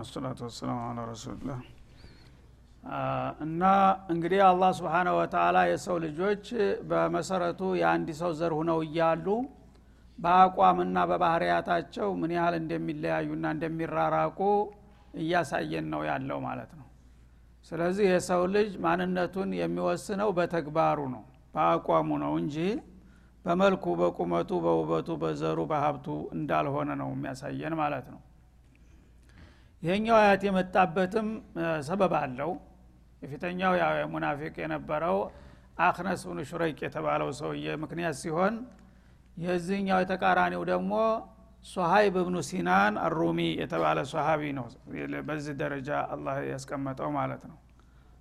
ወሰላቱ ወሰላሙ አላ ረሱልላህ እና እንግዲህ አላህ ስብሓነ ወተላ የሰው ልጆች በመሰረቱ የአንድ ሰው ዘር ሁነው እያሉ በአቋምና በባህርያታቸው ምን ያህል እንደሚለያዩና እንደሚራራቁ እያሳየን ነው ያለው ማለት ነው። ስለዚህ የሰው ልጅ ማንነቱን የሚወስነው በተግባሩ ነው በአቋሙ ነው እንጂ በመልኩ በቁመቱ በውበቱ በዘሩ በሀብቱ እንዳልሆነ ነው የሚያሳየን ማለት ነው ይሄኛው አያት የመጣበትም ሰበብ አለው። የፊተኛው ሙናፊቅ የነበረው አክነስ ብኑ ሹረይቅ የተባለው ሰውዬ ምክንያት ሲሆን የዚህኛው የተቃራኒው ደግሞ ሶሀይብ ብኑ ሲናን አሩሚ የተባለ ሶሀቢ ነው። በዚህ ደረጃ አላህ ያስቀመጠው ማለት ነው።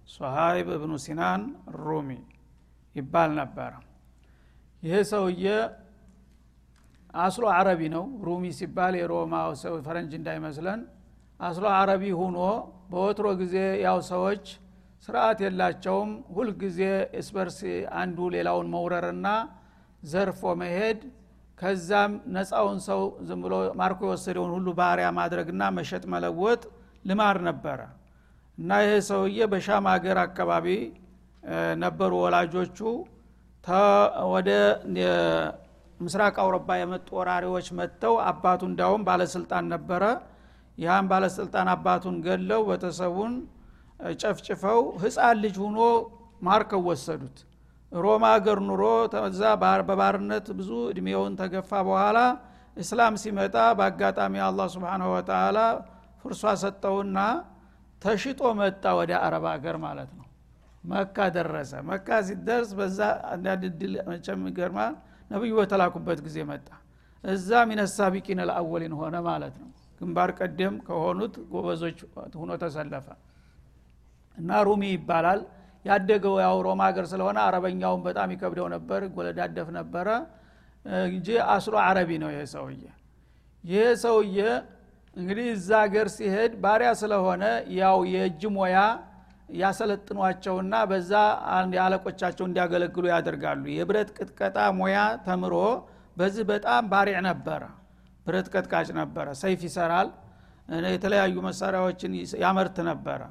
ሶሀይብ ብኑ ሲናን ሩሚ ይባል ነበረ ይሄ ሰውዬ አስሎ አረቢ ነው። ሩሚ ሲባል የሮማ ፈረንጅ እንዳይመስለን አስሎ አረቢ ሁኖ በወትሮ ጊዜ ያው ሰዎች ስርዓት የላቸውም። ሁልጊዜ እስበርስ አንዱ ሌላውን መውረርና ዘርፎ መሄድ ከዛም ነፃውን ሰው ዝም ብሎ ማርኮ የወሰደውን ሁሉ ባሪያ ማድረግና መሸጥ መለወጥ ልማድ ነበረ። እና ይሄ ሰውዬ በሻም ሀገር አካባቢ ነበሩ ወላጆቹ። ወደ ምስራቅ አውሮፓ የመጡ ወራሪዎች መጥተው አባቱ እንዳውም ባለስልጣን ነበረ ያም ባለስልጣን አባቱን ገለው ቤተሰቡን ጨፍጭፈው ህፃን ልጅ ሁኖ ማርከው ወሰዱት። ሮማ ሀገር ኑሮ ተዛ በባርነት ብዙ እድሜውን ተገፋ በኋላ እስላም ሲመጣ በአጋጣሚ አላህ ስብንሁ ወተላ ፍርሷ ሰጠውና ተሽጦ መጣ ወደ አረብ ሀገር ማለት ነው። መካ ደረሰ። መካ ሲደርስ በዛ አንዳንድ ድል መቸም ይገርማል። ነብዩ በተላኩበት ጊዜ መጣ። እዛ ሚነሳቢቂን ልአወሊን ሆነ ማለት ነው ግንባር ቀደም ከሆኑት ጎበዞች ሁኖ ተሰለፈ። እና ሩሚ ይባላል። ያደገው ያው ሮማ ሀገር ስለሆነ አረበኛውን በጣም ይከብደው ነበር ጎለዳደፍ ነበረ እንጂ አስሎ አረቢ ነው ይሄ ሰውዬ። ይሄ ሰውዬ እንግዲህ እዛ ሀገር ሲሄድ ባሪያ ስለሆነ ያው የእጅ ሞያ ያሰለጥኗቸውና በዛ አለቆቻቸው እንዲያገለግሉ ያደርጋሉ። የብረት ቅጥቀጣ ሙያ ተምሮ በዚህ በጣም ባሪዕ ነበረ ብረት ቀጥቃጭ ነበረ። ሰይፍ ይሰራል። የተለያዩ መሳሪያዎችን ያመርት ነበረ።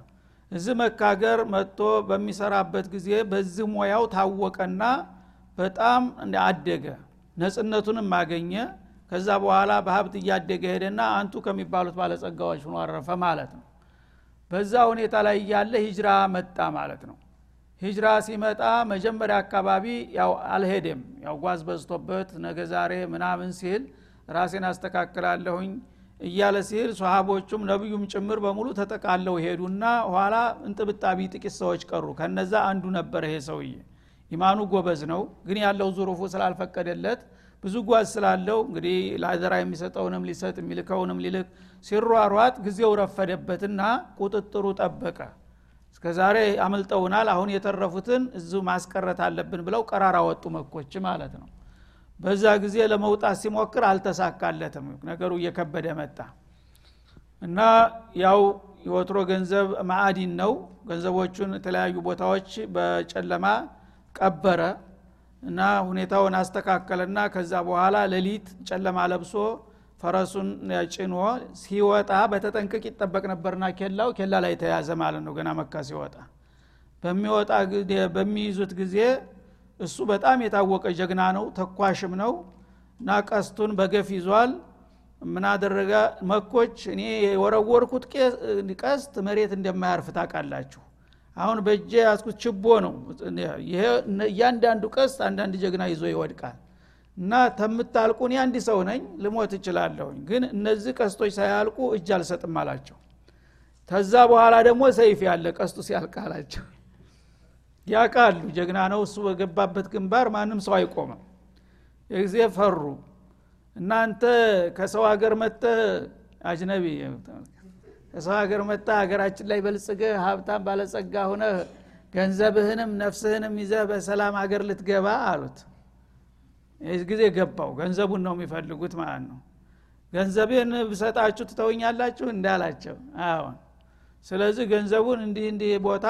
እዚህ መካገር መጥቶ በሚሰራበት ጊዜ በዚህ ሙያው ታወቀና በጣም አደገ ነጽነቱንም አገኘ። ከዛ በኋላ በሀብት እያደገ ሄደና አንቱ ከሚባሉት ባለጸጋዎች ሆኖ አረፈ ማለት ነው። በዛ ሁኔታ ላይ እያለ ሂጅራ መጣ ማለት ነው። ሂጅራ ሲመጣ መጀመሪያ አካባቢ ያው አልሄደም። ያው ጓዝ በዝቶበት ነገ ዛሬ ምናምን ሲል ራሴን አስተካክላለሁኝ እያለ ሲል ሰሃቦቹም ነቢዩም ጭምር በሙሉ ተጠቃለው ሄዱና ኋላ እንጥብጣቢ ጥቂት ሰዎች ቀሩ። ከነዛ አንዱ ነበረ ይሄ ሰውዬ። ኢማኑ ጎበዝ ነው ግን ያለው ዙሩፉ ስላልፈቀደለት ብዙ ጓዝ ስላለው እንግዲህ ለአደራ የሚሰጠውንም ሊሰጥ የሚልከውንም ሊልክ ሲሯሯጥ ጊዜው ረፈደበትና ቁጥጥሩ ጠበቀ። እስከ ዛሬ አመልጠውናል አሁን የተረፉትን እዙ ማስቀረት አለብን ብለው ቀራራ ወጡ መኮች ማለት ነው በዛ ጊዜ ለመውጣት ሲሞክር አልተሳካለትም። ነገሩ እየከበደ መጣ። እና ያው የወትሮ ገንዘብ ማዕዲን ነው። ገንዘቦቹን የተለያዩ ቦታዎች በጨለማ ቀበረ እና ሁኔታውን አስተካከለና ከዛ በኋላ ሌሊት ጨለማ ለብሶ ፈረሱን ጭኖ ሲወጣ በተጠንቅቅ ይጠበቅ ነበርና ኬላው። ኬላ ላይ ተያዘ ማለት ነው ገና መካ ሲወጣ። በሚወጣ በሚይዙት ጊዜ እሱ በጣም የታወቀ ጀግና ነው ተኳሽም ነው። እና ቀስቱን በገፍ ይዟል። ምን አደረገ? መኮች እኔ የወረወርኩት ቀስት መሬት እንደማያርፍ ታውቃላችሁ። አሁን በእጄ ያስኩት ችቦ ነው። እያንዳንዱ ቀስት አንዳንድ ጀግና ይዞ ይወድቃል። እና ተምታልቁ እኔ አንድ ሰው ነኝ ልሞት እችላለሁኝ። ግን እነዚህ ቀስቶች ሳያልቁ እጅ አልሰጥም አላቸው። ተዛ በኋላ ደግሞ ሰይፍ ያለ ቀስቱ ሲያልቅ ያቃሉ ጀግና ነው። እሱ በገባበት ግንባር ማንም ሰው አይቆምም። የጊዜ ፈሩ። እናንተ ከሰው ሀገር መጠ አጅነቢ ከሰው ሀገር መጣ ሀገራችን ላይ በልጽገ ሀብታም ባለጸጋ ሆነ ገንዘብህንም ነፍስህንም ይዘህ በሰላም ሀገር ልትገባ አሉት። ይህ ጊዜ ገባው። ገንዘቡን ነው የሚፈልጉት ማለት ነው። ገንዘቤን ብሰጣችሁ ትተውኛላችሁ እንዳላቸው። አሁን ስለዚህ ገንዘቡን እንዲህ እንዲህ ቦታ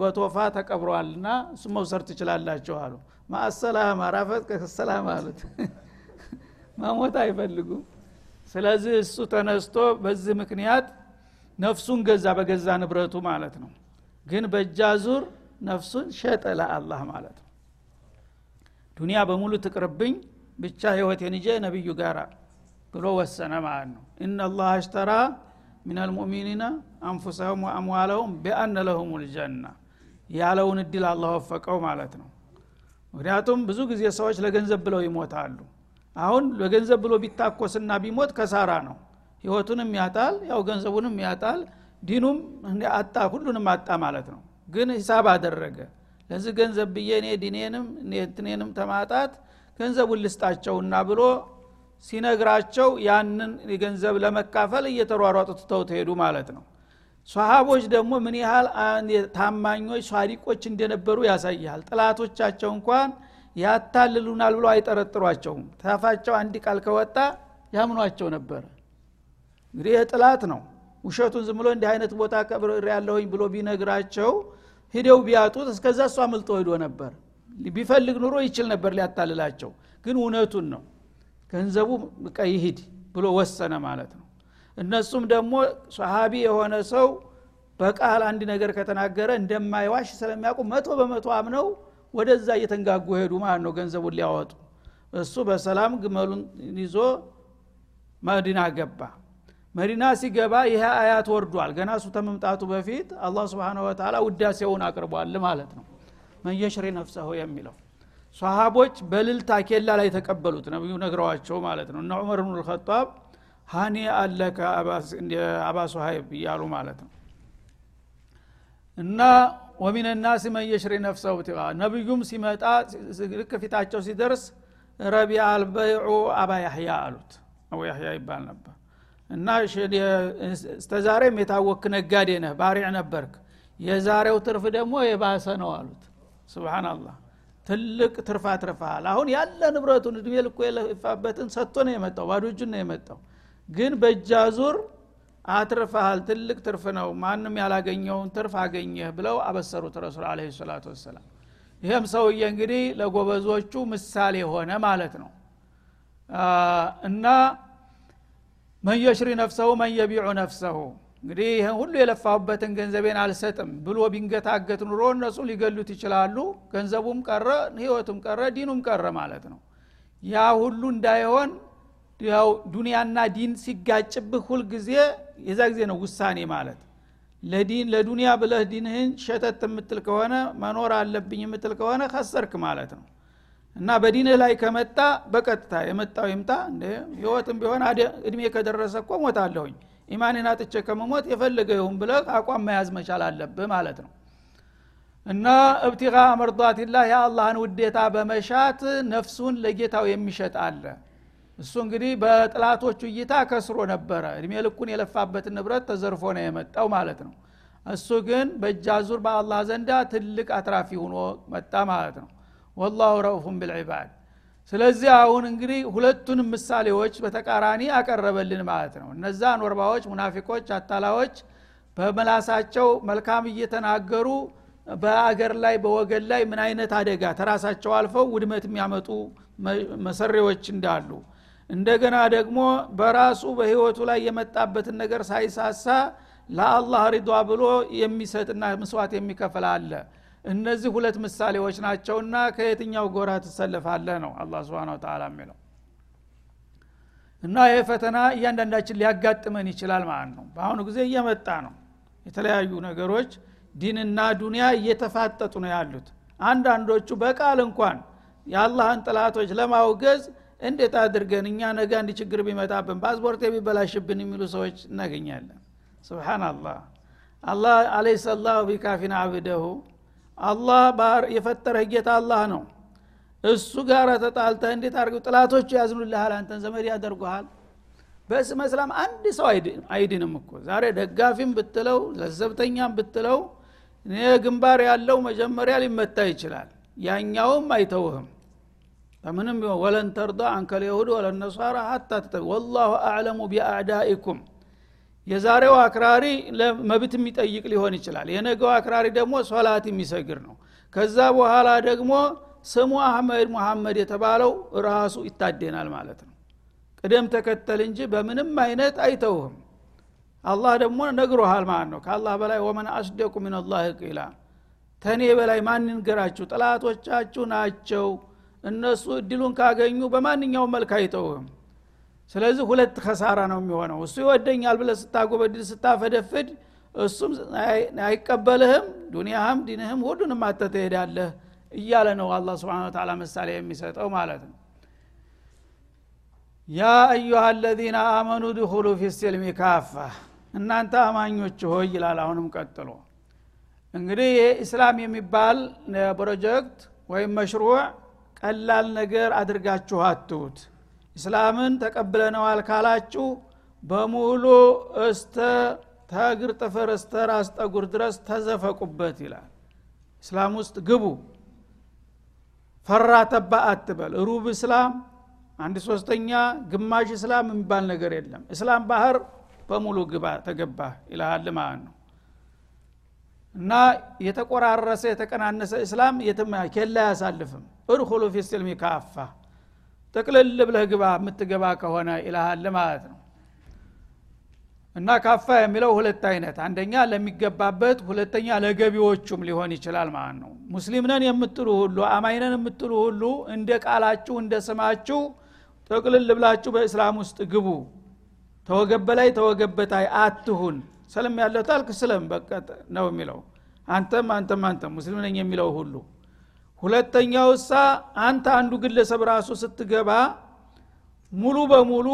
በቶፋ ተቀብሯልና እሱ መውሰድ ትችላላችሁ አሉ። ማአሰላም አራፈት ከሰላም አሉት። መሞት አይፈልጉም። ስለዚህ እሱ ተነስቶ በዚህ ምክንያት ነፍሱን ገዛ በገዛ ንብረቱ ማለት ነው። ግን በእጃ ዙር ነፍሱን ሸጠ ለአላህ ማለት ነው። ዱኒያ በሙሉ ትቅርብኝ ብቻ ህይወቴን ይዤ ነቢዩ ጋር ብሎ ወሰነ ማለት ነው። ኢናላህ አሽተራ ምን አልሙእሚኒና አንፉሰሁም ወአምዋለሁም ቢአነ ለሁም ልጀና ያለውን እድል አላህ ወፈቀው ማለት ነው። ምክንያቱም ብዙ ጊዜ ሰዎች ለገንዘብ ብለው ይሞታሉ። አሁን ለገንዘብ ብሎ ቢታኮስና ቢሞት ከሳራ ነው። ህይወቱንም ያጣል ያው ገንዘቡንም ያጣል ዲኑም አጣ ሁሉንም አጣ ማለት ነው። ግን ሂሳብ አደረገ። ለዚህ ገንዘብ ብዬ እኔ ዲኔንም እንትኔንም ተማጣት ገንዘቡን ልስጣቸውና ብሎ ሲነግራቸው ያንን ገንዘብ ለመካፈል እየተሯሯጡ ትተው ተሄዱ ማለት ነው። ሰሃቦች ደግሞ ምን ያህል ታማኞች ሷዲቆች እንደነበሩ ያሳያል ጥላቶቻቸው እንኳን ያታልሉናል ብሎ አይጠረጥሯቸውም። ታፋቸው አንድ ቃል ከወጣ ያምኗቸው ነበረ እንግዲህ የጥላት ነው። ውሸቱን ዝም ብሎ እንዲህ አይነት ቦታ ቀብር ያለሁኝ ብሎ ቢነግራቸው ሂደው ቢያጡት እስከዛ እሷ አምልጦ ሂዶ ነበር። ቢፈልግ ኑሮ ይችል ነበር ሊያታልላቸው። ግን እውነቱን ነው ገንዘቡ በቃ ይሂድ ብሎ ወሰነ ማለት ነው። እነሱም ደግሞ ሰሃቢ የሆነ ሰው በቃል አንድ ነገር ከተናገረ እንደማይዋሽ ስለሚያውቁ መቶ በመቶ አምነው ወደዛ እየተንጋጉ ሄዱ ማለት ነው ገንዘቡን ሊያወጡ። እሱ በሰላም ግመሉን ይዞ መዲና ገባ። መዲና ሲገባ ይሄ አያት ወርዷል። ገና እሱ ተመምጣቱ በፊት አላህ ስብን ወተላ ውዳሴውን አቅርቧል ማለት ነው። መየሽሪ ነፍሰሁ የሚለው ሰሃቦች በልልታ ኬላ ላይ ተቀበሉት ነቢዩ ነግረዋቸው ማለት ነው እና ዑመር ብኑ ልከጣብ ሀኒ አለከ አባ ሱሀይብ እያሉ ማለት ነው እና ወሚን ናስ መየሽሪ ነፍሰሁ ብትቃ ነቢዩም ሲመጣ ልክ ፊታቸው ሲደርስ ረቢ አልበይዑ አባ ያህያ አሉት አቡ ያህያ ይባል ነበር እና እስተዛሬም የታወክ ነጋዴ ነህ ባሪዕ ነበርክ የዛሬው ትርፍ ደግሞ የባሰ ነው አሉት ስብናላህ ትልቅ ትርፍ አትርፈሃል አሁን ያለ ንብረቱን እድሜ ልኮ የለፋበትን ሰጥቶ ነው የመጣው ባዶ እጁን ነው የመጣው። ግን በእጃ ዙር አትርፈሃል ትልቅ ትርፍ ነው ማንም ያላገኘውን ትርፍ አገኘህ ብለው አበሰሩት ረሱል አለ ሰላቱ ወሰላም። ይህም ሰውዬ እንግዲህ ለጎበዞቹ ምሳሌ ሆነ ማለት ነው። እና መየሽሪ ነፍሰሁ መየቢዑ ነፍሰሁ እንግዲህ ይህን ሁሉ የለፋሁበትን ገንዘቤን አልሰጥም ብሎ ቢንገታገት ኑሮ እነሱ ሊገሉት ይችላሉ። ገንዘቡም ቀረ ህይወቱም ቀረ ዲኑም ቀረ ማለት ነው። ያ ሁሉ እንዳይሆን ያው ዱንያና ዲን ሲጋጭብህ ሁልጊዜ የዛ ጊዜ ነው ውሳኔ ማለት። ለዲን ለዱንያ ብለህ ዲንህን ሸተት የምትል ከሆነ መኖር አለብኝ የምትል ከሆነ ከሰርክ ማለት ነው። እና በዲንህ ላይ ከመጣ በቀጥታ የመጣው ይምጣ። ህይወትም ቢሆን እድሜ ከደረሰ እኮ ሞታለሁኝ ኢማኔን አጥቼ ከመሞት የፈለገ ይሁን ብለህ አቋም መያዝ መቻል አለብህ ማለት ነው። እና እብቲቃ መርዷትላህ የአላህን ውዴታ በመሻት ነፍሱን ለጌታው የሚሸጥ አለ። እሱ እንግዲህ በጥላቶቹ እይታ ከስሮ ነበረ። እድሜ ልኩን የለፋበትን ንብረት ተዘርፎ ነው የመጣው ማለት ነው። እሱ ግን በእጃ ዙር በአላህ ዘንዳ ትልቅ አትራፊ ሁኖ መጣ ማለት ነው። ወላሁ ረኡፉን ብልዕባድ ስለዚህ አሁን እንግዲህ ሁለቱንም ምሳሌዎች በተቃራኒ አቀረበልን ማለት ነው። እነዛ ኖርባዎች ሙናፊቆች አታላዎች በመላሳቸው መልካም እየተናገሩ በአገር ላይ በወገን ላይ ምን አይነት አደጋ ተራሳቸው አልፈው ውድመት የሚያመጡ መሰሬዎች እንዳሉ። እንደገና ደግሞ በራሱ በህይወቱ ላይ የመጣበትን ነገር ሳይሳሳ ለአላህ ሪዷ ብሎ የሚሰጥና ምስዋት የሚከፍል አለ እነዚህ ሁለት ምሳሌዎች ናቸውና ከየትኛው ጎራ ትሰለፋለህ ነው አላ ስብን ተላ የሚለው። እና ይህ ፈተና እያንዳንዳችን ሊያጋጥመን ይችላል ማለት ነው። በአሁኑ ጊዜ እየመጣ ነው። የተለያዩ ነገሮች ዲንና ዱንያ እየተፋጠጡ ነው ያሉት። አንዳንዶቹ በቃል እንኳን የአላህን ጥላቶች ለማውገዝ እንዴት አድርገን እኛ ነገ አንድ ችግር ቢመጣብን ፓስፖርት የሚበላሽብን የሚሉ ሰዎች እናገኛለን። ስብናላህ አላህ አለይሰ ላሁ ቢካፊን አብደሁ አላህ የፈጠረህ ጌታ አላህ ነው። እሱ ጋር ተጣልተህ እንዴት አድርገው ጥላቶቹ ያዝኑልሃል? አንተን ዘመድ ያደርጉሃል? በስመ እስላም አንድ ሰው አይድንም እኮ። ዛሬ ደጋፊም ብትለው ለዘብተኛም ብትለው ግንባር ያለው መጀመሪያ ሊመታ ይችላል። ያኛውም አይተውህም። በምንም ወለን ተርዳ አንከል የሁድ ወለነሷራ ሀታ ወላሁ አዕለሙ ቢአዕዳኢኩም የዛሬው አክራሪ መብት የሚጠይቅ ሊሆን ይችላል። የነገው አክራሪ ደግሞ ሶላት የሚሰግር ነው። ከዛ በኋላ ደግሞ ስሙ አህመድ ሙሐመድ የተባለው ራሱ ይታደናል ማለት ነው። ቅደም ተከተል እንጂ በምንም አይነት አይተውህም። አላህ ደግሞ ነግሮሃል ማለት ነው። ከአላህ በላይ ወመን አስደቁ ሚንላህ ቂላ ተኔ በላይ ማን ጥላቶቻችሁ ናቸው። እነሱ እድሉን ካገኙ በማንኛውም መልክ አይተውም ስለዚህ ሁለት ከሳራ ነው የሚሆነው። እሱ ይወደኛል ብለ ስታጎበድል ስታፈደፍድ እሱም አይቀበልህም ዱኒያህም ዲንህም ሁሉንም አተ እያለ ነው አላ ስብን ታላ ምሳሌ የሚሰጠው ማለት ነው። ያ አዩሃ አለዚነ አመኑ ድኹሉ ፊ ስልሚ ካፋ። እናንተ አማኞች ሆይ ይላል አሁንም ቀጥሎ። እንግዲህ ይህ እስላም የሚባል ፕሮጀክት ወይም መሽሩዕ ቀላል ነገር አድርጋችሁ አትሁት እስላምን ተቀብለነዋል ካላችሁ በሙሉ እስተ ተግር ጥፍር እስተ ራስ ጠጉር ድረስ ተዘፈቁበት ይላል። እስላም ውስጥ ግቡ። ፈራ ተባ አትበል። ሩብ እስላም አንድ ሶስተኛ ግማሽ እስላም የሚባል ነገር የለም። እስላም ባህር በሙሉ ግባ ተገባ ይልሃል ማለት ነው። እና የተቆራረሰ የተቀናነሰ እስላም የትም ኬላ አያሳልፍም። እድኩሉ ፊ ስልሚ ካፋ ጥቅልል ብለህ ግባ የምትገባ ከሆነ ይልሃል ማለት ነው። እና ካፋ የሚለው ሁለት አይነት አንደኛ ለሚገባበት ሁለተኛ ለገቢዎቹም ሊሆን ይችላል ማለት ነው። ሙስሊም የምትሉ ሁሉ አማይነን የምትሉ ሁሉ እንደ ቃላችሁ እንደ ስማችሁ ጥቅልል ብላችሁ በእስላም ውስጥ ግቡ። ተወገበላይ ተወገበታይ አትሁን። ሰለም ያለው ታልክ ስለም በቀጥ ነው የሚለው። አንተም አንተም አንተም ሙስሊም ነኝ የሚለው ሁሉ ሁለተኛው እሳ አንተ አንዱ ግለሰብ ራሱ ስትገባ ሙሉ በሙሉ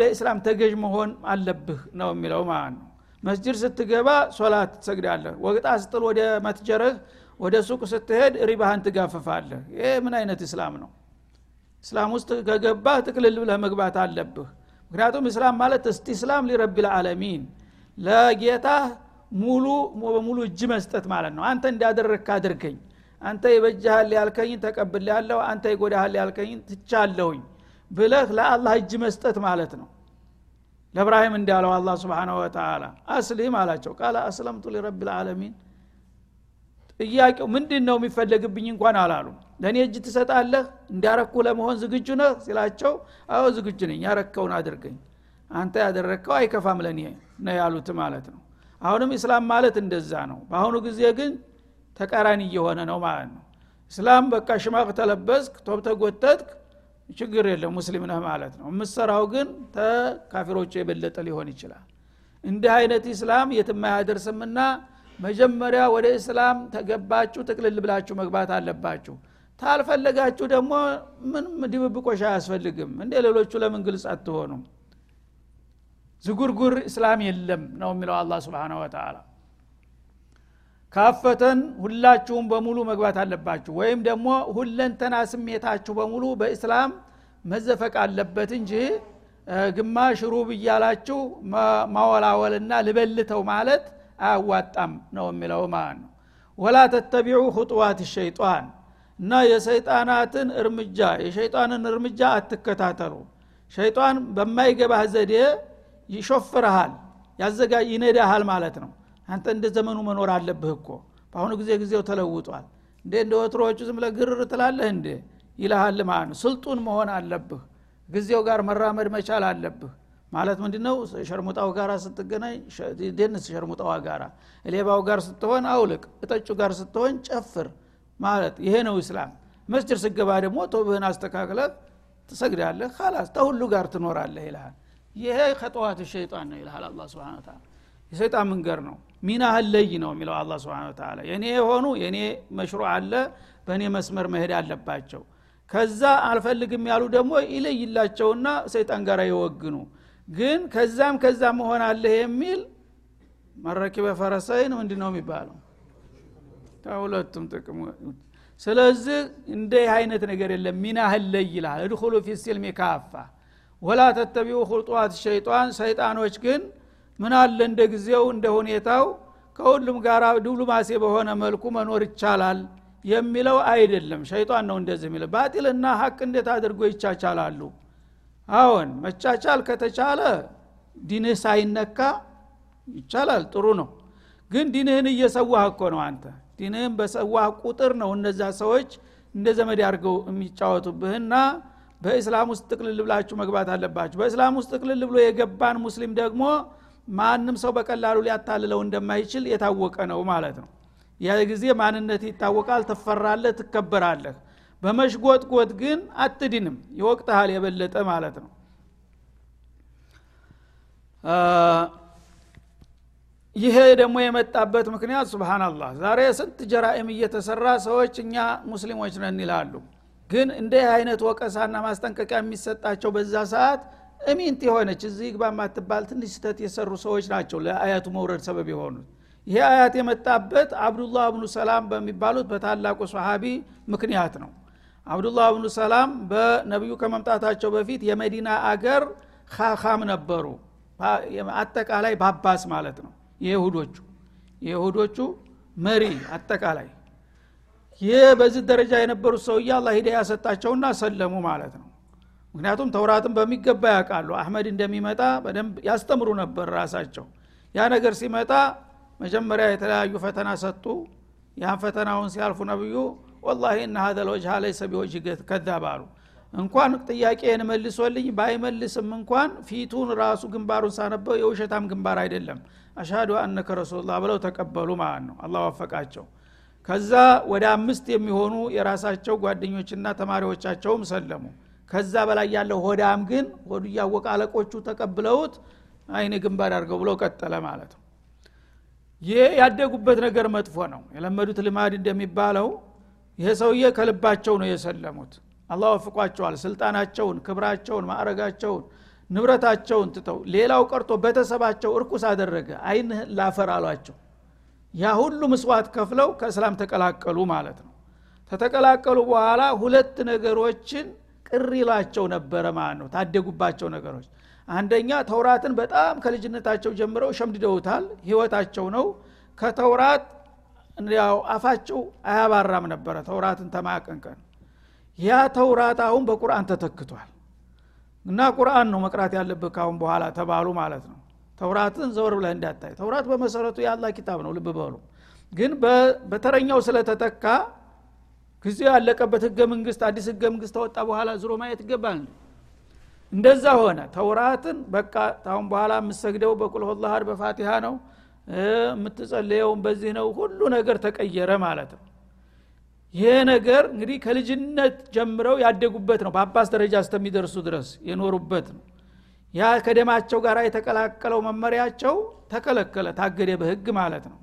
ለእስላም ተገዥ መሆን አለብህ ነው የሚለው ማለት ነው። መስጅድ ስትገባ ሶላት ትሰግዳለህ ወቅጣ ስጥል ወደ መትጀረህ ወደ ሱቅ ስትሄድ ሪባህን ትጋፍፋለህ። ይህ ምን አይነት እስላም ነው? እስላም ውስጥ ከገባህ ጥቅልል ብለህ መግባት አለብህ። ምክንያቱም እስላም ማለት እስቲስላም ሊረቢ ልዓለሚን ለጌታ ሙሉ በሙሉ እጅ መስጠት ማለት ነው። አንተ እንዳደረግክ አድርገኝ አንተ ይበጃሃል ያልከኝ ተቀብል ያለው አንተ ይጎዳሃል ያልከኝ ትቻለሁኝ ብለህ ለአላህ እጅ መስጠት ማለት ነው። ለእብራሂም እንዳለው አላ ስብን ወተላ አስሊም አላቸው። ቃለ አስለምቱ ሊረብ ልዓለሚን ጥያቄው ምንድን ነው የሚፈለግብኝ እንኳን አላሉ። ለእኔ እጅ ትሰጣለህ? እንዲያረኩ ለመሆን ዝግጁ ነህ? ሲላቸው አዎ ዝግጁ ነኝ ያረከውን አድርገኝ። አንተ ያደረግከው አይከፋም ለእኔ ነው ያሉት ማለት ነው። አሁንም እስላም ማለት እንደዛ ነው። በአሁኑ ጊዜ ግን ተቃራኒ እየሆነ ነው ማለት ነው። እስላም በቃ ሽማቅ ተለበስክ ቶብ ተጎተትክ ችግር የለም ሙስሊም ነህ ማለት ነው። የምሰራው ግን ተካፊሮቹ የበለጠ ሊሆን ይችላል። እንዲህ አይነት ኢስላም የትም አያደርስምና መጀመሪያ ወደ እስላም ተገባችሁ ጥቅልል ብላችሁ መግባት አለባችሁ። ታልፈለጋችሁ ደግሞ ምንም ድብብቆሽ አያስፈልግም። እንደ ሌሎቹ ለምን ግልጽ አትሆኑም? ዝጉርጉር እስላም የለም ነው የሚለው አላ ስብን ወተላ ካፈተን ሁላችሁም በሙሉ መግባት አለባችሁ። ወይም ደግሞ ሁለንተና ስሜታችሁ በሙሉ በእስላም መዘፈቅ አለበት እንጂ ግማሽ ሩብ እያላችሁ ማወላወልና ልበልተው ማለት አያዋጣም ነው የሚለው ማለት ነው። ወላ ተተቢዑ ሁጥዋት ሸይጣን እና የሰይጣናትን እርምጃ የሸይጣንን እርምጃ አትከታተሉ። ሸይጣን በማይገባህ ዘዴ ይሾፍርሃል ይነዳሃል ማለት ነው አንተ እንደ ዘመኑ መኖር አለብህ እኮ። በአሁኑ ጊዜ ጊዜው ተለውጧል። እንዴ እንደ ወትሮዎቹ ዝም ብለ ግርር ትላለህ እንዴ? ይልሃል ማለት ነው ስልጡን መሆን አለብህ። ጊዜው ጋር መራመድ መቻል አለብህ። ማለት ምንድነው? ሸርሙጣው ጋር ስትገናኝ ደንስ ሸርሙጣዋ ጋር ሌባው ጋር ስትሆን አውልቅ እጠጩ ጋር ስትሆን ጨፍር ማለት ይሄ ነው እስላም መስጅድ ስገባ ደግሞ ቶብህን አስተካክለህ ትሰግዳለህ ካላስ ተሁሉ ጋር ትኖራለህ ይልሃል። ይሄ ከጠዋት ሸይጣን ነው ይልሃል አላ ስብን ታላ የሰይጣን መንገድ ነው ሚናህን ለይ ነው የሚለው አላ ስብን ተላ የእኔ የሆኑ የእኔ መሽሮ አለ በእኔ መስመር መሄድ አለባቸው። ከዛ አልፈልግም ያሉ ደግሞ ይለይላቸውና ሰይጣን ጋር ይወግኑ። ግን ከዛም ከዛም መሆን አለህ የሚል መረኪበ ፈረሰይን ምንድ ነው የሚባለው? ከሁለቱም ጥቅም ስለዚህ እንደ አይነት ነገር የለም። ሚናህን ለይ ይልሃል እድኩሉ ፊ ሲልሚ ካፋ ወላ ተተቢኡ ሁልጧት ሸይጣን። ሰይጣኖች ግን ምን አለ እንደ ጊዜው እንደ ሁኔታው? ከሁሉም ጋር ዲፕሎማሲ በሆነ መልኩ መኖር ይቻላል የሚለው አይደለም። ሸይጣን ነው እንደዚህ የሚለው። ባጢልና ሀቅ እንዴት አድርጎ ይቻቻላሉ? አዎን መቻቻል ከተቻለ ዲንህ ሳይነካ ይቻላል ጥሩ ነው። ግን ዲንህን እየሰዋህ እኮ ነው አንተ። ዲንህን በሰዋህ ቁጥር ነው እነዛ ሰዎች እንደ ዘመድ አድርገው የሚጫወቱብህና በእስላም ውስጥ ጥቅልል ብላችሁ መግባት አለባችሁ። በእስላም ውስጥ ጥቅልል ብሎ የገባን ሙስሊም ደግሞ ማንም ሰው በቀላሉ ሊያታልለው እንደማይችል የታወቀ ነው ማለት ነው። ያ ጊዜ ማንነት ይታወቃል ትፈራለህ ትከበራለህ። በመሽጎጥጎጥ ግን አትድንም ይወቅትሃል የበለጠ ማለት ነው። ይሄ ደግሞ የመጣበት ምክንያት ስብናላህ ዛሬ ስንት ጀራኢም እየተሰራ ሰዎች እኛ ሙስሊሞች ነን ይላሉ። ግን እንዲህ አይነት ወቀሳና ማስጠንቀቂያ የሚሰጣቸው በዛ ሰዓት እሚንት የሆነች እዚህ ግባ ማትባል ትንሽ ስተት የሰሩ ሰዎች ናቸው ለአያቱ መውረድ ሰበብ የሆኑት። ይሄ አያት የመጣበት አብዱላህ ብኑ ሰላም በሚባሉት በታላቁ ሰሃቢ ምክንያት ነው። አብዱላህ ብኑ ሰላም በነቢዩ ከመምጣታቸው በፊት የመዲና አገር ካካም ነበሩ። አጠቃላይ ባባስ ማለት ነው። የይሁዶቹ የይሁዶቹ መሪ አጠቃላይ። ይህ በዚህ ደረጃ የነበሩት ሰውዬ አላ ሂዳያ ሰጣቸውና ሰለሙ ማለት ነው ምክንያቱም ተውራትን በሚገባ ያውቃሉ። አህመድ እንደሚመጣ በደንብ ያስተምሩ ነበር ራሳቸው። ያ ነገር ሲመጣ መጀመሪያ የተለያዩ ፈተና ሰጡ። ያን ፈተናውን ሲያልፉ ነብዩ ወላሂ እና ሀዘ ልወጅሃ ለይሰ ቢወጅህ ከዛብ እንኳን ጥያቄን መልሶልኝ ባይመልስም እንኳን ፊቱን ራሱ ግንባሩን ሳነበው የውሸታም ግንባር አይደለም። አሻዱ አነከ ረሱሉላህ ብለው ተቀበሉ ማለት ነው። አላህ ወፈቃቸው። ከዛ ወደ አምስት የሚሆኑ የራሳቸው ጓደኞችና ተማሪዎቻቸውም ሰለሙ ከዛ በላይ ያለው ሆዳም ግን ሆዱ እያወቀ አለቆቹ ተቀብለውት አይን ግንባር አድርገው ብለው ቀጠለ ማለት ነው። ይህ ያደጉበት ነገር መጥፎ ነው። የለመዱት ልማድ እንደሚባለው ይሄ ሰውዬ ከልባቸው ነው የሰለሙት። አላህ ወፍቋቸዋል። ስልጣናቸውን ክብራቸውን ማዕረጋቸውን ንብረታቸውን ትተው ሌላው ቀርቶ ቤተሰባቸው እርኩስ አደረገ አይን ላፈር አሏቸው። ያ ሁሉ ምስዋት ከፍለው ከእስላም ተቀላቀሉ ማለት ነው። ተተቀላቀሉ በኋላ ሁለት ነገሮችን ቅር ይላቸው ነበረ ማለት ነው ታደጉባቸው ነገሮች። አንደኛ ተውራትን በጣም ከልጅነታቸው ጀምረው ሸምድደውታል። ህይወታቸው ነው። ከተውራት ያው አፋቸው አያባራም ነበረ ተውራትን ተማቀንቀን። ያ ተውራት አሁን በቁርአን ተተክቷል። እና ቁርአን ነው መቅራት ያለብህ ካሁን በኋላ ተባሉ ማለት ነው። ተውራትን ዘወር ብለህ እንዳታይ። ተውራት በመሰረቱ የአላ ኪታብ ነው። ልብ በሉ። ግን በተረኛው ስለተተካ ጊዜው ያለቀበት ህገ መንግስት አዲስ ህገ መንግስት ተወጣ በኋላ ዝሮ ማየት ይገባል። እንደዛ ሆነ። ተውራትን በቃ ታሁን በኋላ የምሰግደው በቁልሁላሃድ በፋቲሃ ነው የምትጸልየውም በዚህ ነው ሁሉ ነገር ተቀየረ ማለት ነው። ይሄ ነገር እንግዲህ ከልጅነት ጀምረው ያደጉበት ነው በአባስ ደረጃ እስከሚደርሱ ድረስ የኖሩበት ነው። ያ ከደማቸው ጋር የተቀላቀለው መመሪያቸው ተከለከለ ታገደ በህግ ማለት ነው።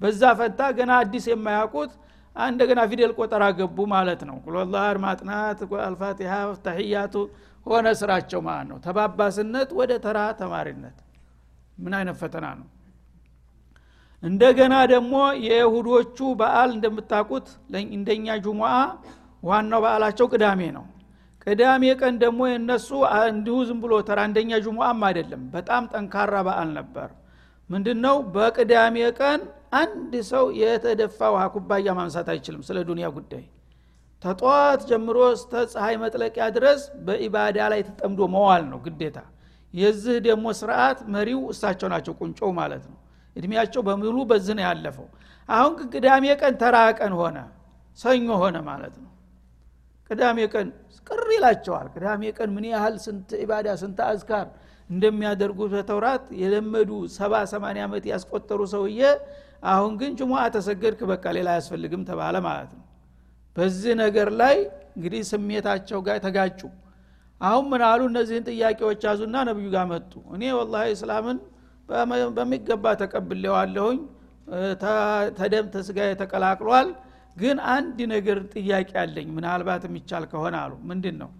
በዛ ፈንታ ገና አዲስ የማያውቁት እንደገና ፊደል ቆጠራ ገቡ ማለት ነው። ቁልላህር ማጥናት አልፋቲሃ ተህያቱ ሆነ ስራቸው ማለት ነው። ተባባስነት ወደ ተራ ተማሪነት ምን አይነት ፈተና ነው? እንደገና ደግሞ የይሁዶቹ በዓል እንደምታውቁት እንደኛ ጁሙአ ዋናው በዓላቸው ቅዳሜ ነው። ቅዳሜ ቀን ደግሞ የነሱ እንዲሁ ዝም ብሎ ተራ እንደኛ ጁሙአም አይደለም። በጣም ጠንካራ በዓል ነበር ምንድን ነው በቅዳሜ ቀን አንድ ሰው የተደፋ ውሃ ኩባያ ማንሳት አይችልም ስለ ዱንያ ጉዳይ። ተጠዋት ጀምሮ እስተ ፀሐይ መጥለቂያ ድረስ በኢባዳ ላይ ተጠምዶ መዋል ነው ግዴታ። የዚህ ደግሞ ስርዓት መሪው እሳቸው ናቸው ቁንጮው ማለት ነው። እድሜያቸው በሙሉ በዚህ ያለፈው። አሁን ቅዳሜ ቀን ተራ ቀን ሆነ ሰኞ ሆነ ማለት ነው። ቅዳሜ ቀን ቅር ይላቸዋል። ቅዳሜ ቀን ምን ያህል ስንት ኢባዳ ስንት አዝካር እንደሚያደርጉ በተውራት የለመዱ ሰባ ሰማንያ ዓመት ያስቆጠሩ ሰውዬ አሁን ግን ጅሙዓ ተሰገድክ በቃ ሌላ አያስፈልግም ተባለ ማለት ነው። በዚህ ነገር ላይ እንግዲህ ስሜታቸው ጋር ተጋጩ። አሁን ምን አሉ? እነዚህን ጥያቄዎች ያዙና ነብዩ ጋር መጡ። እኔ ወላሂ እስላምን በሚገባ ተቀብሌዋለሁኝ ተደም ተስጋ ተቀላቅሏል። ግን አንድ ነገር ጥያቄ አለኝ። ምናልባት የሚቻል ከሆነ አሉ። ምንድን ነው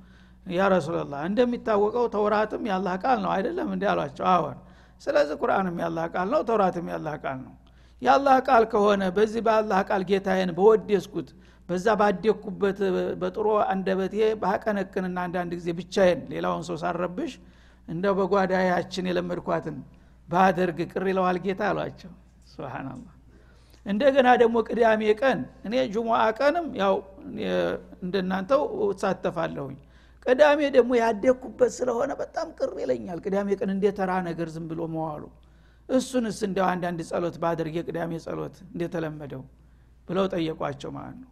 ያ ረሱላላህ እንደሚታወቀው ተውራትም ያላህ ቃል ነው አይደለም እንዲ አሏቸው። አዎን ስለዚህ ቁርአንም ያላህ ቃል ነው ተውራትም ያላህ ቃል ነው። የአላህ ቃል ከሆነ በዚህ በአላህ ቃል ጌታዬን በወደስኩት በዛ ባደግኩበት በጥሩ አንደበቴ ባቀነቅንና አንዳንድ ጊዜ ብቻዬን ሌላውን ሰው ሳረብሽ እንደው በጓዳያችን የለመድኳትን ባደርግ ቅር ይለዋል ጌታ አሏቸው። ስብናላህ እንደገና ደግሞ ቅዳሜ ቀን እኔ ጁሙአ ቀንም ያው እንደናንተው እሳተፋለሁኝ ቅዳሜ ደግሞ ያደግኩበት ስለሆነ በጣም ቅር ይለኛል። ቅዳሜ ቀን እንደ ተራ ነገር ዝም ብሎ መዋሉ። እሱንስ እንዲያው አንዳንድ ጸሎት ባደርግ የቅዳሜ ጸሎት እንደተለመደው ብለው ጠየቋቸው ማለት ነው።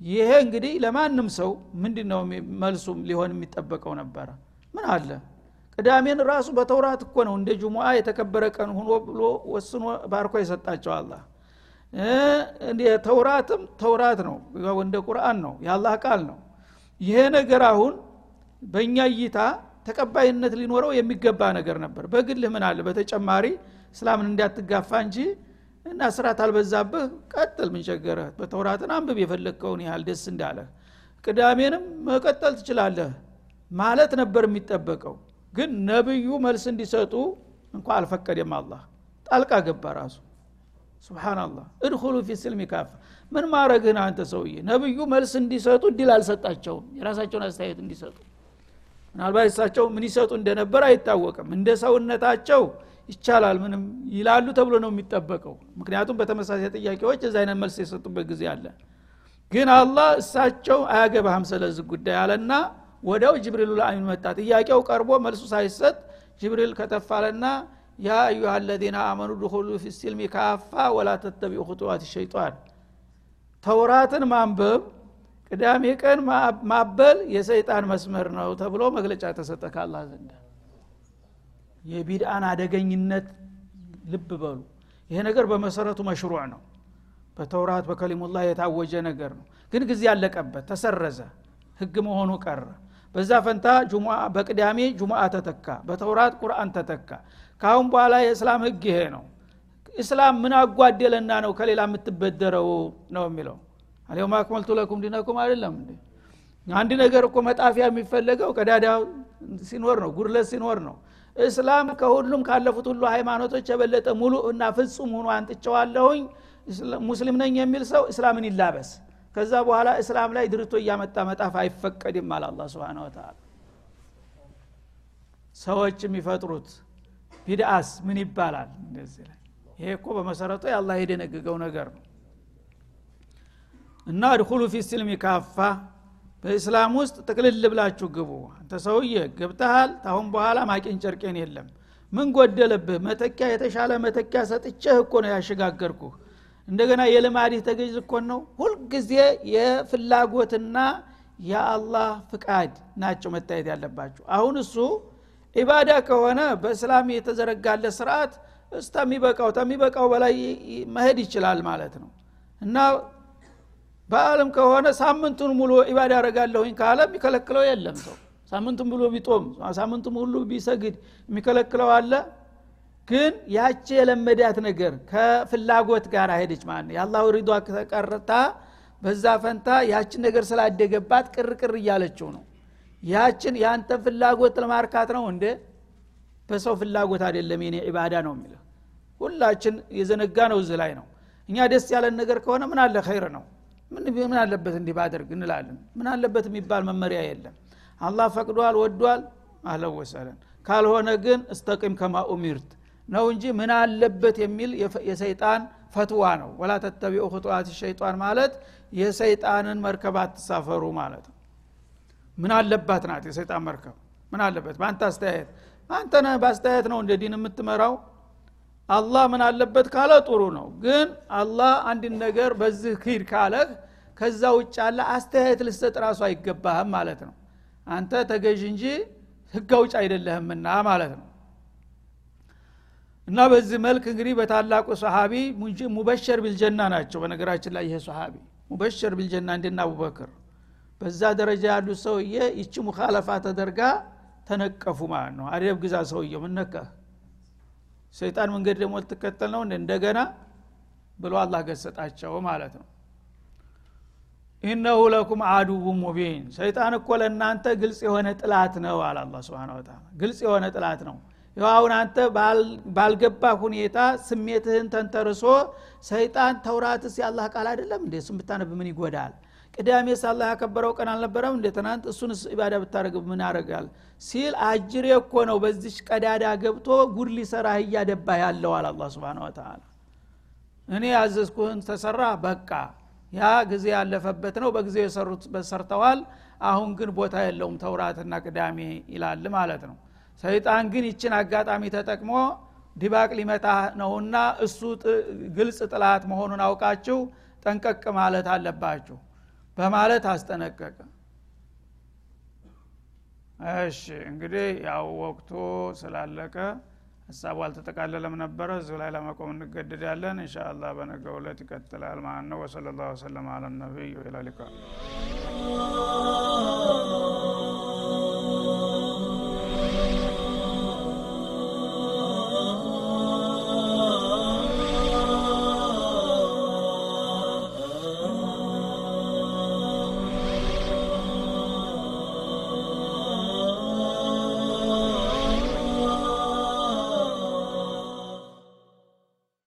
ይሄ እንግዲህ ለማንም ሰው ምንድ ነው መልሱ ሊሆን የሚጠበቀው ነበረ። ምን አለ? ቅዳሜን ራሱ በተውራት እኮ ነው እንደ ጁሙአ የተከበረ ቀን ሆኖ ብሎ ወስኖ ባርኮ የሰጣቸው አላህ። ተውራትም ተውራት ነው እንደ ቁርአን ነው የአላህ ቃል ነው። ይሄ ነገር አሁን በእኛ እይታ ተቀባይነት ሊኖረው የሚገባ ነገር ነበር። በግልህ ምን አለ? በተጨማሪ እስላምን እንዳትጋፋ እንጂ እና ስራት አልበዛብህ ቀጥል ምንቸገረህ በተውራትን አንብብ የፈለግከውን ያህል ደስ እንዳለህ። ቅዳሜንም መቀጠል ትችላለህ ማለት ነበር የሚጠበቀው። ግን ነብዩ መልስ እንዲሰጡ እንኳ አልፈቀደም አላህ። ጣልቃ ገባ ራሱ። ስብናላህ እድኩሉ ፊ ስልሚ ካፋ። ምን ማድረግህን አንተ ሰውዬ? ነብዩ መልስ እንዲሰጡ እድል አልሰጣቸውም። የራሳቸውን አስተያየት እንዲሰጡ ምናልባት እሳቸው ምን ይሰጡ እንደነበር አይታወቅም። እንደ ሰውነታቸው ይቻላል ምንም ይላሉ ተብሎ ነው የሚጠበቀው። ምክንያቱም በተመሳሳይ ጥያቄዎች እዚ አይነት መልስ የሰጡበት ጊዜ አለ። ግን አላህ እሳቸው አያገባህም ስለዚህ ጉዳይ አለና ወዲያው ጅብሪል ልአሚን መጣ። ጥያቄው ቀርቦ መልሱ ሳይሰጥ ጅብሪል ከተፋለና ያ አዩሃ አለዚነ አመኑ ድኹሉ ፊ ሲልሚ ካፋ ወላ ተተቢዑ ኹጡዋት ሸይጣን። ተውራትን ማንበብ ቅዳሜ ቀን ማበል የሰይጣን መስመር ነው ተብሎ መግለጫ ተሰጠ ካላህ ዘንድ። የቢድአን አደገኝነት ልብ በሉ። ይሄ ነገር በመሰረቱ መሽሩዕ ነው። በተውራት በከሊሙላህ የታወጀ ነገር ነው። ግን ጊዜ ያለቀበት ተሰረዘ ህግ መሆኑ ቀረ። በዛ ፈንታ በቅዳሜ ጁሙአ ተተካ በተውራት ቁርአን ተተካ። ካሁን በኋላ የእስላም ህግ ይሄ ነው። እስላም ምን አጓደለና ነው ከሌላ የምትበደረው ነው የሚለው አሊየውም አክመልቱ ለኩም ዲነኩም አይደለም እንዴ? አንድ ነገር እኮ መጣፊያ የሚፈለገው ቀዳዳ ሲኖር ነው ጉድለት ሲኖር ነው። እስላም ከሁሉም ካለፉት ሁሉ ሃይማኖቶች የበለጠ ሙሉ እና ፍጹም ሆኖ አንጥቸዋለሁኝ ሙስሊም ነኝ የሚል ሰው እስላምን ይላበስ። ከዛ በኋላ እስላም ላይ ድርቶ እያመጣ መጣፍ አይፈቀድም አለ አላ ስብን ወተላ ሰዎች የሚፈጥሩት ቢድአስ ምን ይባላል? እንደዚህ ላይ ይሄ እኮ በመሰረቱ የአላህ የደነገገው ነገር ነው እና እድኩሉ ፊ ስልሚ ካፋ በእስላም ውስጥ ጥቅልል ብላችሁ ግቡ። አንተ ሰውዬ ገብተሃል ታሁን በኋላ ማቂን ጨርቄን የለም። ምን ጎደለብህ? መተኪያ የተሻለ መተኪያ ሰጥቼህ እኮ ነው ያሸጋገርኩህ። እንደገና የልማዲህ ተገዥ እኮን ነው። ሁልጊዜ የፍላጎትና የአላህ ፍቃድ ናቸው መታየት ያለባቸው አሁን እሱ ኢባዳ ከሆነ በእስላም የተዘረጋለ ስርዓት እስተሚበቃው ተሚበቃው በላይ መሄድ ይችላል ማለት ነው። እና በአለም ከሆነ ሳምንቱን ሙሉ ኢባዳ ያደረጋለሁኝ ካለ የሚከለክለው የለም ሰው። ሳምንቱን ብሎ ቢጦም ሳምንቱን ሁሉ ቢሰግድ የሚከለክለው አለ። ግን ያቺ የለመዳት ነገር ከፍላጎት ጋር ሄደች ማለት ነው። የአላሁ ሪዷ ተቀርታ በዛ ፈንታ ያችን ነገር ስላደገባት ቅርቅር እያለችው ነው። ያችን የአንተን ፍላጎት ለማርካት ነው እንደ በሰው ፍላጎት አይደለም የኔ ኢባዳ ነው የሚለው። ሁላችን የዘነጋ ነው እዚህ ላይ ነው። እኛ ደስ ያለን ነገር ከሆነ ምን አለ? ኸይር ነው ምን አለበት እንዲህ ባደርግ እንላለን? ምን አለበት የሚባል መመሪያ የለም። አላህ ፈቅዷል ወዷል አለወሰለን። ካልሆነ ግን እስተቂም ከማ ኡሚርት ነው እንጂ ምን አለበት የሚል የሰይጣን ፈትዋ ነው። ወላ ተተቢዑ ክጡዋት ሸይጣን ማለት የሰይጣንን መርከብ አትሳፈሩ ማለት ነው። ምን አለባት ናት የሰይጣን መርከብ? ምን አለበት? በአንተ አስተያየት። አንተ በአስተያየት ነው እንደ ዲን የምትመራው አላህ ምን አለበት ካለ ጥሩ ነው። ግን አላህ አንድን ነገር በዚህ ሂድ ካለህ ከዛ ውጭ ያለ አስተያየት ልሰጥ ራሱ አይገባህም ማለት ነው። አንተ ተገዥ እንጂ ህግ አውጭ አይደለህምና ማለት ነው። እና በዚህ መልክ እንግዲህ በታላቁ ሰሃቢ مبشر بالجنة ናቸው። በነገራችን ላይ ይሄ ሰሃቢ مبشر بالجنة እንደነ አቡበክር በዛ ደረጃ ያሉት ሰውዬ ይቺ ሙካለፋ ተደርጋ ተነቀፉ ማለት ነው። አደብ ግዛ ሰውየው ምነካህ ሰይጣን መንገድ ደግሞ ልትከተል ነው እንደገና ብሎ አላህ ገሰጣቸው ማለት ነው። ኢነሁ ለኩም አዱቡ ሙቢን። ሰይጣን እኮ ለእናንተ ግልጽ የሆነ ጥላት ነው አለ አላ ስብን ግልጽ የሆነ ጥላት ነው። ይኸው አሁን አንተ ባልገባ ሁኔታ ስሜትህን ተንተርሶ ሰይጣን ተውራትስ ያላህ ቃል አይደለም እንዴ? እሱም ምን ይጎዳል ቅዳሜስ አላህ ያከበረው ቀን አልነበረም እንደ ትናንት እሱንስ ኢባዳ ብታደረግ ምን ያደረጋል ሲል አጅሬ እኮ ነው በዚች ቀዳዳ ገብቶ ጉድ ሊሰራህ እያደባ አለ አላ ስብን ተላ እኔ ያዘዝኩህን ተሰራ በቃ ያ ጊዜ ያለፈበት ነው። በጊዜው የሰሩት በሰርተዋል አሁን ግን ቦታ የለውም ተውራትና ቅዳሜ ይላል ማለት ነው። ሰይጣን ግን ይችን አጋጣሚ ተጠቅሞ ዲባቅ ሊመታ ነውና እሱ ግልጽ ጥላት መሆኑን አውቃችሁ ጠንቀቅ ማለት አለባችሁ በማለት አስጠነቀቀ። እሺ እንግዲህ ያው ወቅቱ ስላለቀ ሀሳቡ አልተጠቃለለም ነበረ። እዚሁ ላይ ለመቆም እንገደዳለን። እንሻ አላህ በነገው ዕለት ይቀጥላል ማለት ነው። ወሰለ ላሁ ወሰለም አለ ነቢይ